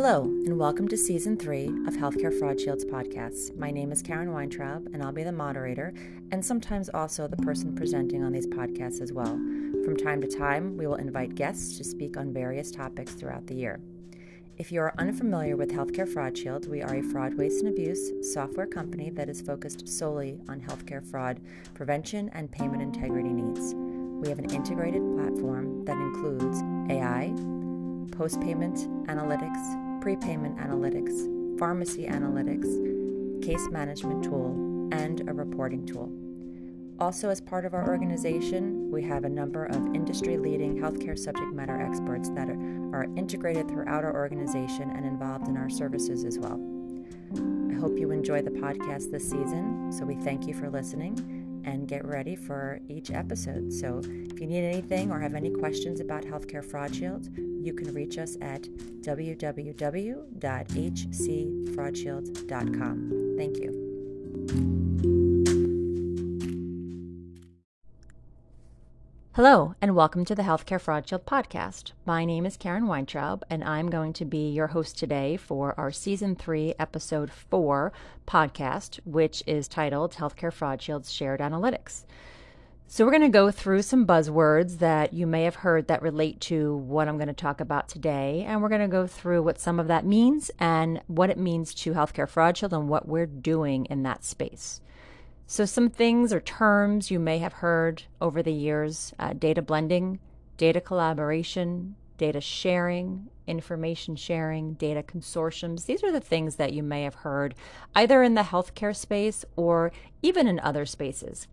Hello, and welcome to season three of Healthcare Fraud Shields podcasts. My name is Karen Weintraub, and I'll be the moderator and sometimes also the person presenting on these podcasts as well. From time to time, we will invite guests to speak on various topics throughout the year. If you are unfamiliar with Healthcare Fraud Shield, we are a fraud, waste, and abuse software company that is focused solely on healthcare fraud prevention and payment integrity needs. We have an integrated platform that includes AI, post payment analytics, prepayment analytics, pharmacy analytics, case management tool, and a reporting tool. Also, as part of our organization, we have a number of industry leading healthcare subject matter experts that are, are integrated throughout our organization and involved in our services as well. I hope you enjoy the podcast this season, so we thank you for listening and get ready for each episode. So, if you need anything or have any questions about Healthcare Fraud Shield, you can reach us at www.hcfraudshield.com. Thank you. Hello, and welcome to the Healthcare Fraud Shield podcast. My name is Karen Weintraub, and I'm going to be your host today for our season three, episode four podcast, which is titled Healthcare Fraud Shield's Shared Analytics. So, we're going to go through some buzzwords that you may have heard that relate to what I'm going to talk about today. And we're going to go through what some of that means and what it means to Healthcare Fraud Shield and what we're doing in that space. So, some things or terms you may have heard over the years uh, data blending, data collaboration, data sharing, information sharing, data consortiums. These are the things that you may have heard either in the healthcare space or even in other spaces.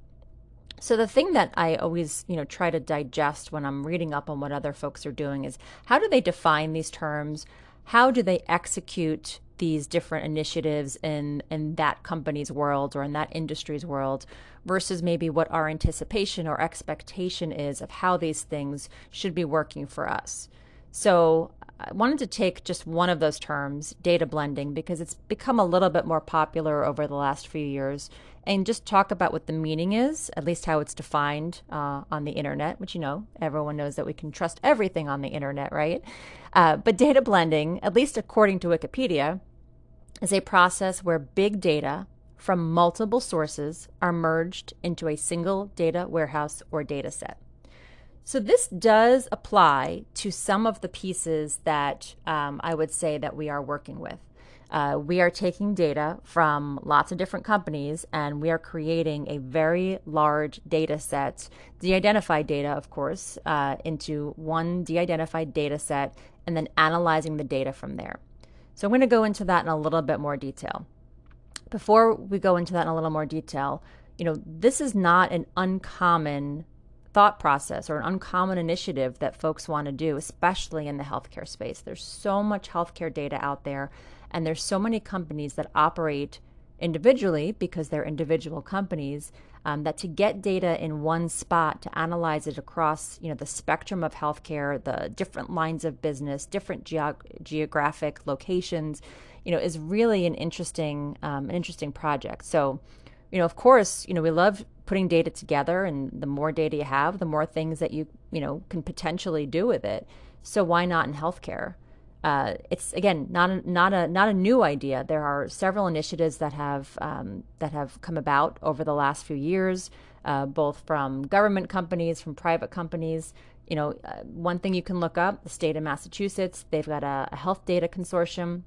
So the thing that I always, you know, try to digest when I'm reading up on what other folks are doing is how do they define these terms? How do they execute these different initiatives in in that company's world or in that industry's world versus maybe what our anticipation or expectation is of how these things should be working for us. So I wanted to take just one of those terms, data blending, because it's become a little bit more popular over the last few years, and just talk about what the meaning is, at least how it's defined uh, on the internet, which you know, everyone knows that we can trust everything on the internet, right? Uh, but data blending, at least according to Wikipedia, is a process where big data from multiple sources are merged into a single data warehouse or data set. So this does apply to some of the pieces that um, I would say that we are working with. Uh, we are taking data from lots of different companies and we are creating a very large data set, de identified data, of course, uh, into one de identified data set and then analyzing the data from there. So I'm going to go into that in a little bit more detail. Before we go into that in a little more detail, you know, this is not an uncommon thought process or an uncommon initiative that folks want to do, especially in the healthcare space. There's so much healthcare data out there, and there's so many companies that operate individually because they're individual companies. Um, that to get data in one spot to analyze it across you know the spectrum of healthcare, the different lines of business, different geog- geographic locations, you know, is really an interesting um, an interesting project. So, you know, of course, you know, we love putting data together and the more data you have the more things that you you know can potentially do with it. So why not in healthcare? Uh, it's again not a, not a not a new idea. There are several initiatives that have um, that have come about over the last few years uh, both from government companies from private companies. You know uh, one thing you can look up the state of massachusetts they've got a, a health data consortium.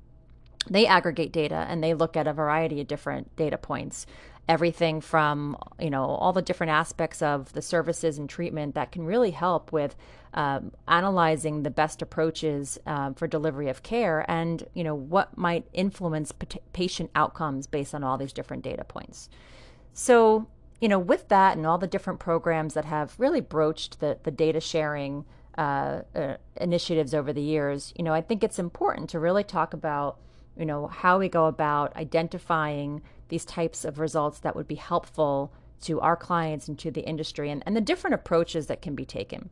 They aggregate data and they look at a variety of different data points everything from you know all the different aspects of the services and treatment that can really help with um, analyzing the best approaches um, for delivery of care and you know what might influence patient outcomes based on all these different data points. So you know with that and all the different programs that have really broached the, the data sharing uh, uh, initiatives over the years you know i think it's important to really talk about you know how we go about identifying these types of results that would be helpful to our clients and to the industry and, and the different approaches that can be taken.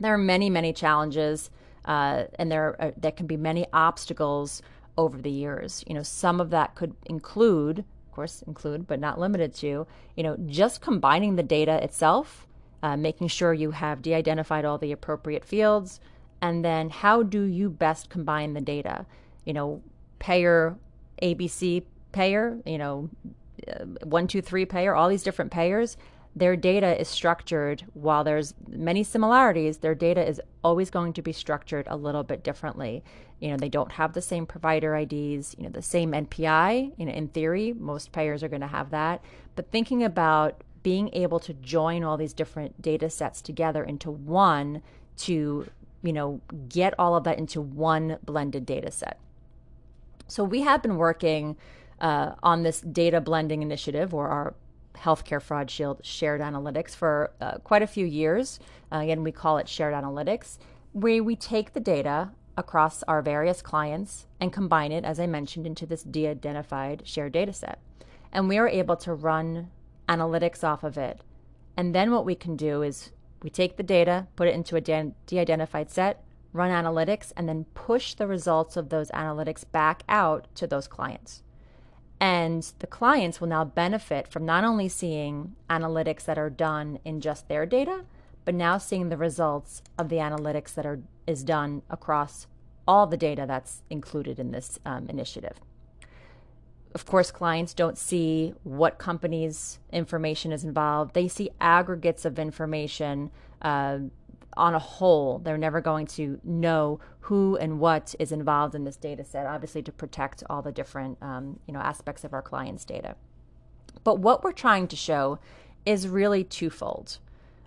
There are many, many challenges, uh, and there are, there can be many obstacles over the years. You know, some of that could include, of course, include, but not limited to, you know, just combining the data itself, uh, making sure you have de identified all the appropriate fields, and then how do you best combine the data? you know, payer ABC payer, you know, uh, one, two, three payer, all these different payers, their data is structured. While there's many similarities their data is always going to be structured a little bit differently. You know they don't have the same provider ids you know the same npi you know in theory most payers are going to have that. But thinking about being able to join all these different data sets together into one to you know get all of that into one blended data set. So we have been working uh, on this data blending initiative or our Healthcare Fraud Shield Shared Analytics for uh, quite a few years. Uh, again, we call it Shared Analytics, where we take the data across our various clients and combine it, as I mentioned, into this de identified shared data set. And we are able to run analytics off of it. And then what we can do is we take the data, put it into a de identified set, run analytics, and then push the results of those analytics back out to those clients. And the clients will now benefit from not only seeing analytics that are done in just their data, but now seeing the results of the analytics that are is done across all the data that's included in this um, initiative. Of course, clients don't see what companies' information is involved. They see aggregates of information uh, on a whole. They're never going to know who and what is involved in this data set, obviously to protect all the different um, you know, aspects of our client's data. But what we're trying to show is really twofold.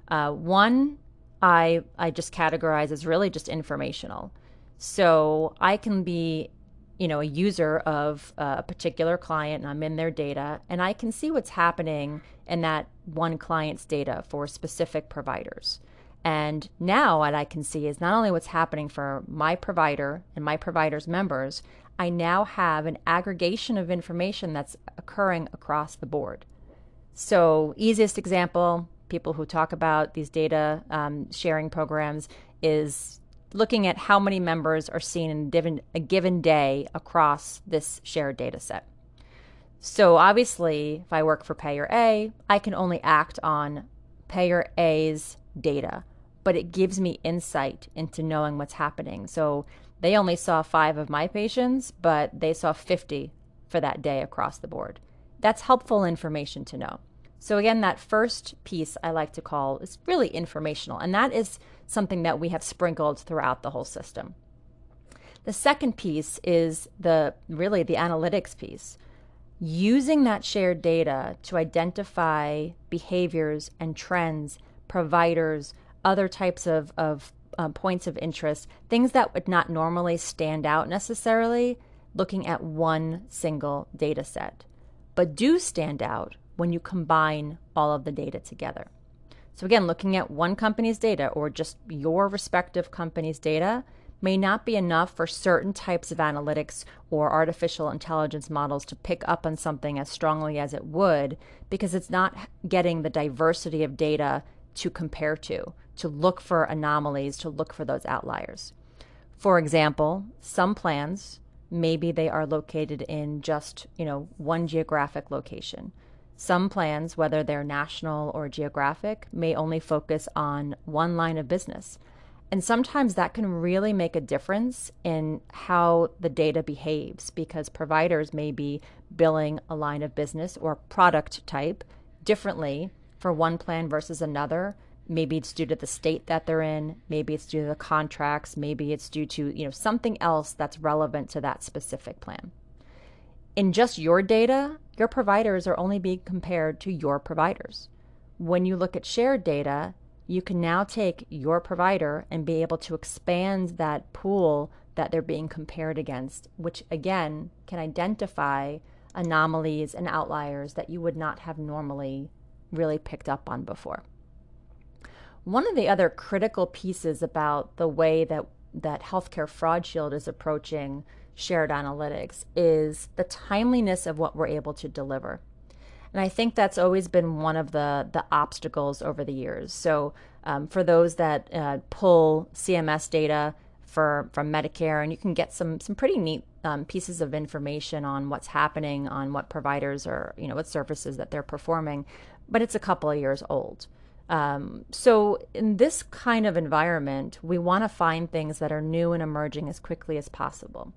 Uh, one, I, I just categorize as really just informational. So I can be you know a user of a particular client and I'm in their data and I can see what's happening in that one client's data for specific providers. And now what I can see is not only what's happening for my provider and my provider's members, I now have an aggregation of information that's occurring across the board. So, easiest example, people who talk about these data um, sharing programs is looking at how many members are seen in a given, a given day across this shared data set. So, obviously, if I work for payer A, I can only act on payer A's data but it gives me insight into knowing what's happening. So they only saw five of my patients, but they saw 50 for that day across the board. That's helpful information to know. So, again, that first piece I like to call is really informational, and that is something that we have sprinkled throughout the whole system. The second piece is the really the analytics piece. Using that shared data to identify behaviors and trends, providers, other types of, of um, points of interest, things that would not normally stand out necessarily looking at one single data set, but do stand out when you combine all of the data together. So, again, looking at one company's data or just your respective company's data may not be enough for certain types of analytics or artificial intelligence models to pick up on something as strongly as it would because it's not getting the diversity of data to compare to to look for anomalies, to look for those outliers. For example, some plans, maybe they are located in just, you know, one geographic location. Some plans, whether they're national or geographic, may only focus on one line of business. And sometimes that can really make a difference in how the data behaves because providers may be billing a line of business or product type differently for one plan versus another. Maybe it's due to the state that they're in. Maybe it's due to the contracts. Maybe it's due to you know something else that's relevant to that specific plan. In just your data your providers are only being compared to your providers. When you look at shared data you can now take your provider and be able to expand that pool that they're being compared against which again can identify anomalies and outliers that you would not have normally really picked up on before one of the other critical pieces about the way that, that Healthcare Fraud Shield is approaching shared analytics is the timeliness of what we're able to deliver. And I think that's always been one of the, the obstacles over the years. So, um, for those that uh, pull CMS data for from Medicare, and you can get some some pretty neat um, pieces of information on what's happening on what providers or you know what services that they're performing, but it's a couple of years old. Um, so, in this kind of environment, we want to find things that are new and emerging as quickly as possible.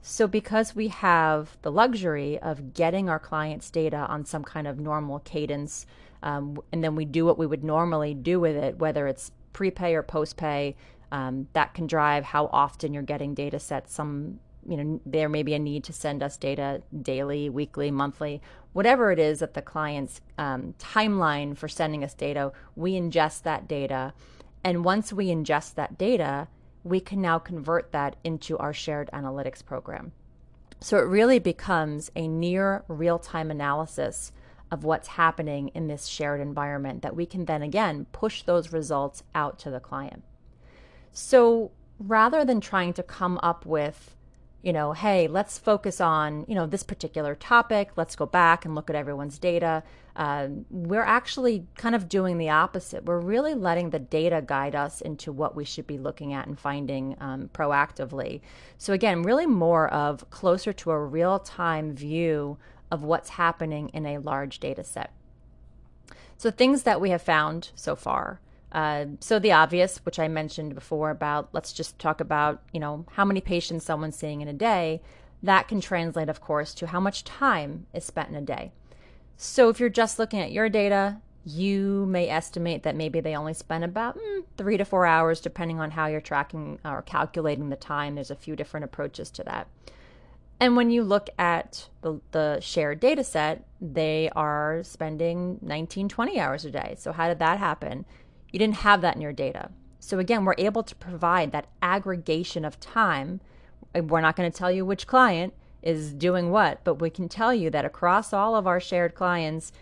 So, because we have the luxury of getting our clients' data on some kind of normal cadence, um, and then we do what we would normally do with it, whether it's prepay or postpay, um, that can drive how often you're getting data sets. Some, you know, there may be a need to send us data daily, weekly, monthly, whatever it is that the client's um, timeline for sending us data, we ingest that data. And once we ingest that data, we can now convert that into our shared analytics program. So it really becomes a near real time analysis of what's happening in this shared environment that we can then again push those results out to the client. So rather than trying to come up with you know, hey, let's focus on, you know, this particular topic. Let's go back and look at everyone's data. Uh, we're actually kind of doing the opposite. We're really letting the data guide us into what we should be looking at and finding um, proactively. So, again, really more of closer to a real time view of what's happening in a large data set. So, things that we have found so far uh, so the obvious, which I mentioned before about let's just talk about, you know, how many patients someone's seeing in a day, that can translate, of course, to how much time is spent in a day. So if you're just looking at your data, you may estimate that maybe they only spend about mm, three to four hours, depending on how you're tracking or calculating the time. There's a few different approaches to that. And when you look at the, the shared data set, they are spending 19, 20 hours a day. So, how did that happen? You didn't have that in your data. So again, we're able to provide that aggregation of time. We're not going to tell you which client is doing what, but we can tell you that across all of our shared clients,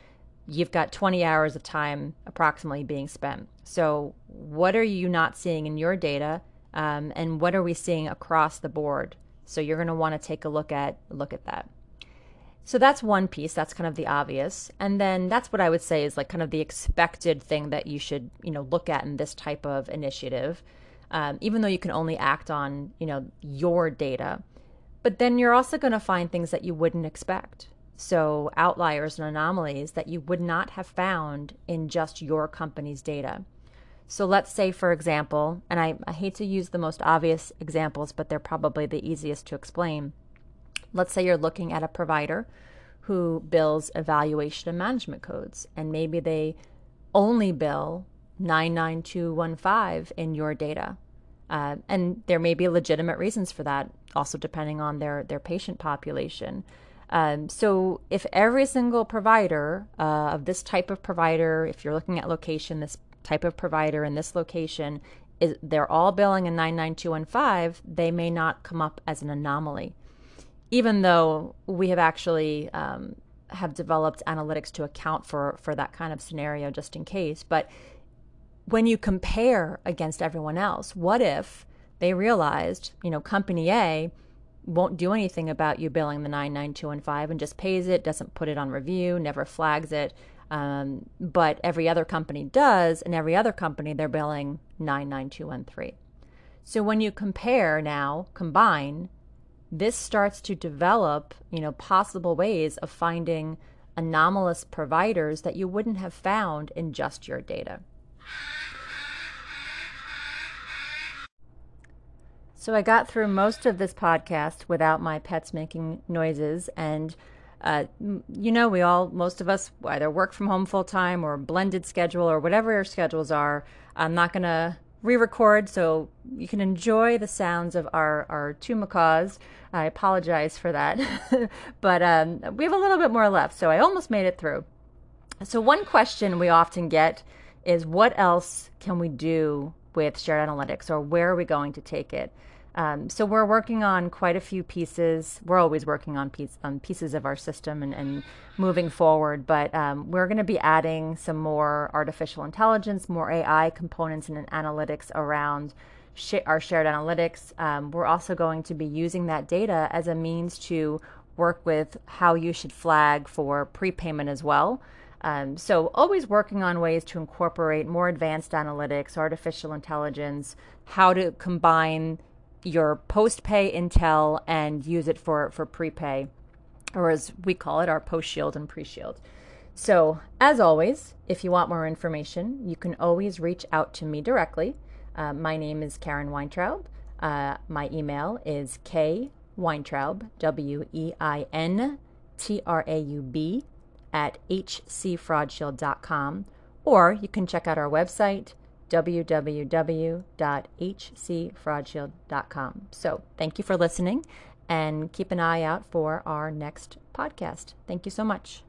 you've got 20 hours of time approximately being spent. So, what are you not seeing in your data, um, and what are we seeing across the board? So, you're going to want to take a look at look at that. So that's one piece. That's kind of the obvious. And then that's what I would say is like kind of the expected thing that you should, you know, look at in this type of initiative. Um, even though you can only act on, you know, your data. But then you're also going to find things that you wouldn't expect. So outliers and anomalies that you would not have found in just your company's data. So let's say, for example, and I, I hate to use the most obvious examples, but they're probably the easiest to explain Let's say you're looking at a provider who bills evaluation and management codes, and maybe they only bill 99215 in your data. Uh, and there may be legitimate reasons for that, also depending on their, their patient population. Um, so, if every single provider uh, of this type of provider, if you're looking at location, this type of provider in this location, is they're all billing in 99215, they may not come up as an anomaly even though we have actually um, have developed analytics to account for for that kind of scenario just in case but when you compare against everyone else what if they realized you know company a won't do anything about you billing the 99215 and just pays it doesn't put it on review never flags it um, but every other company does and every other company they're billing 99213 so when you compare now combine this starts to develop, you know, possible ways of finding anomalous providers that you wouldn't have found in just your data. So I got through most of this podcast without my pets making noises and uh, you know, we all, most of us, either work from home full time or blended schedule or whatever our schedules are. I'm not going to re-record so you can enjoy the sounds of our, our two macaws. I apologize for that. but um, we have a little bit more left, so I almost made it through. So one question we often get is what else can we do with shared analytics or where are we going to take it? Um, so we're working on quite a few pieces. We're always working on, piece, on pieces of our system and, and moving forward, but um, we're going to be adding some more artificial intelligence, more AI components and analytics around sh- our shared analytics. Um, we're also going to be using that data as a means to work with how you should flag for prepayment as well. Um, so, always working on ways to incorporate more advanced analytics, artificial intelligence, how to combine your post pay intel and use it for, for prepay, or as we call it, our post shield and pre shield. So, as always, if you want more information, you can always reach out to me directly. Uh, my name is Karen Weintraub. Uh, my email is k Weintraub, W E I N T R A U B, at hcfraudshield.com, or you can check out our website, www.hcfraudshield.com. So thank you for listening and keep an eye out for our next podcast. Thank you so much.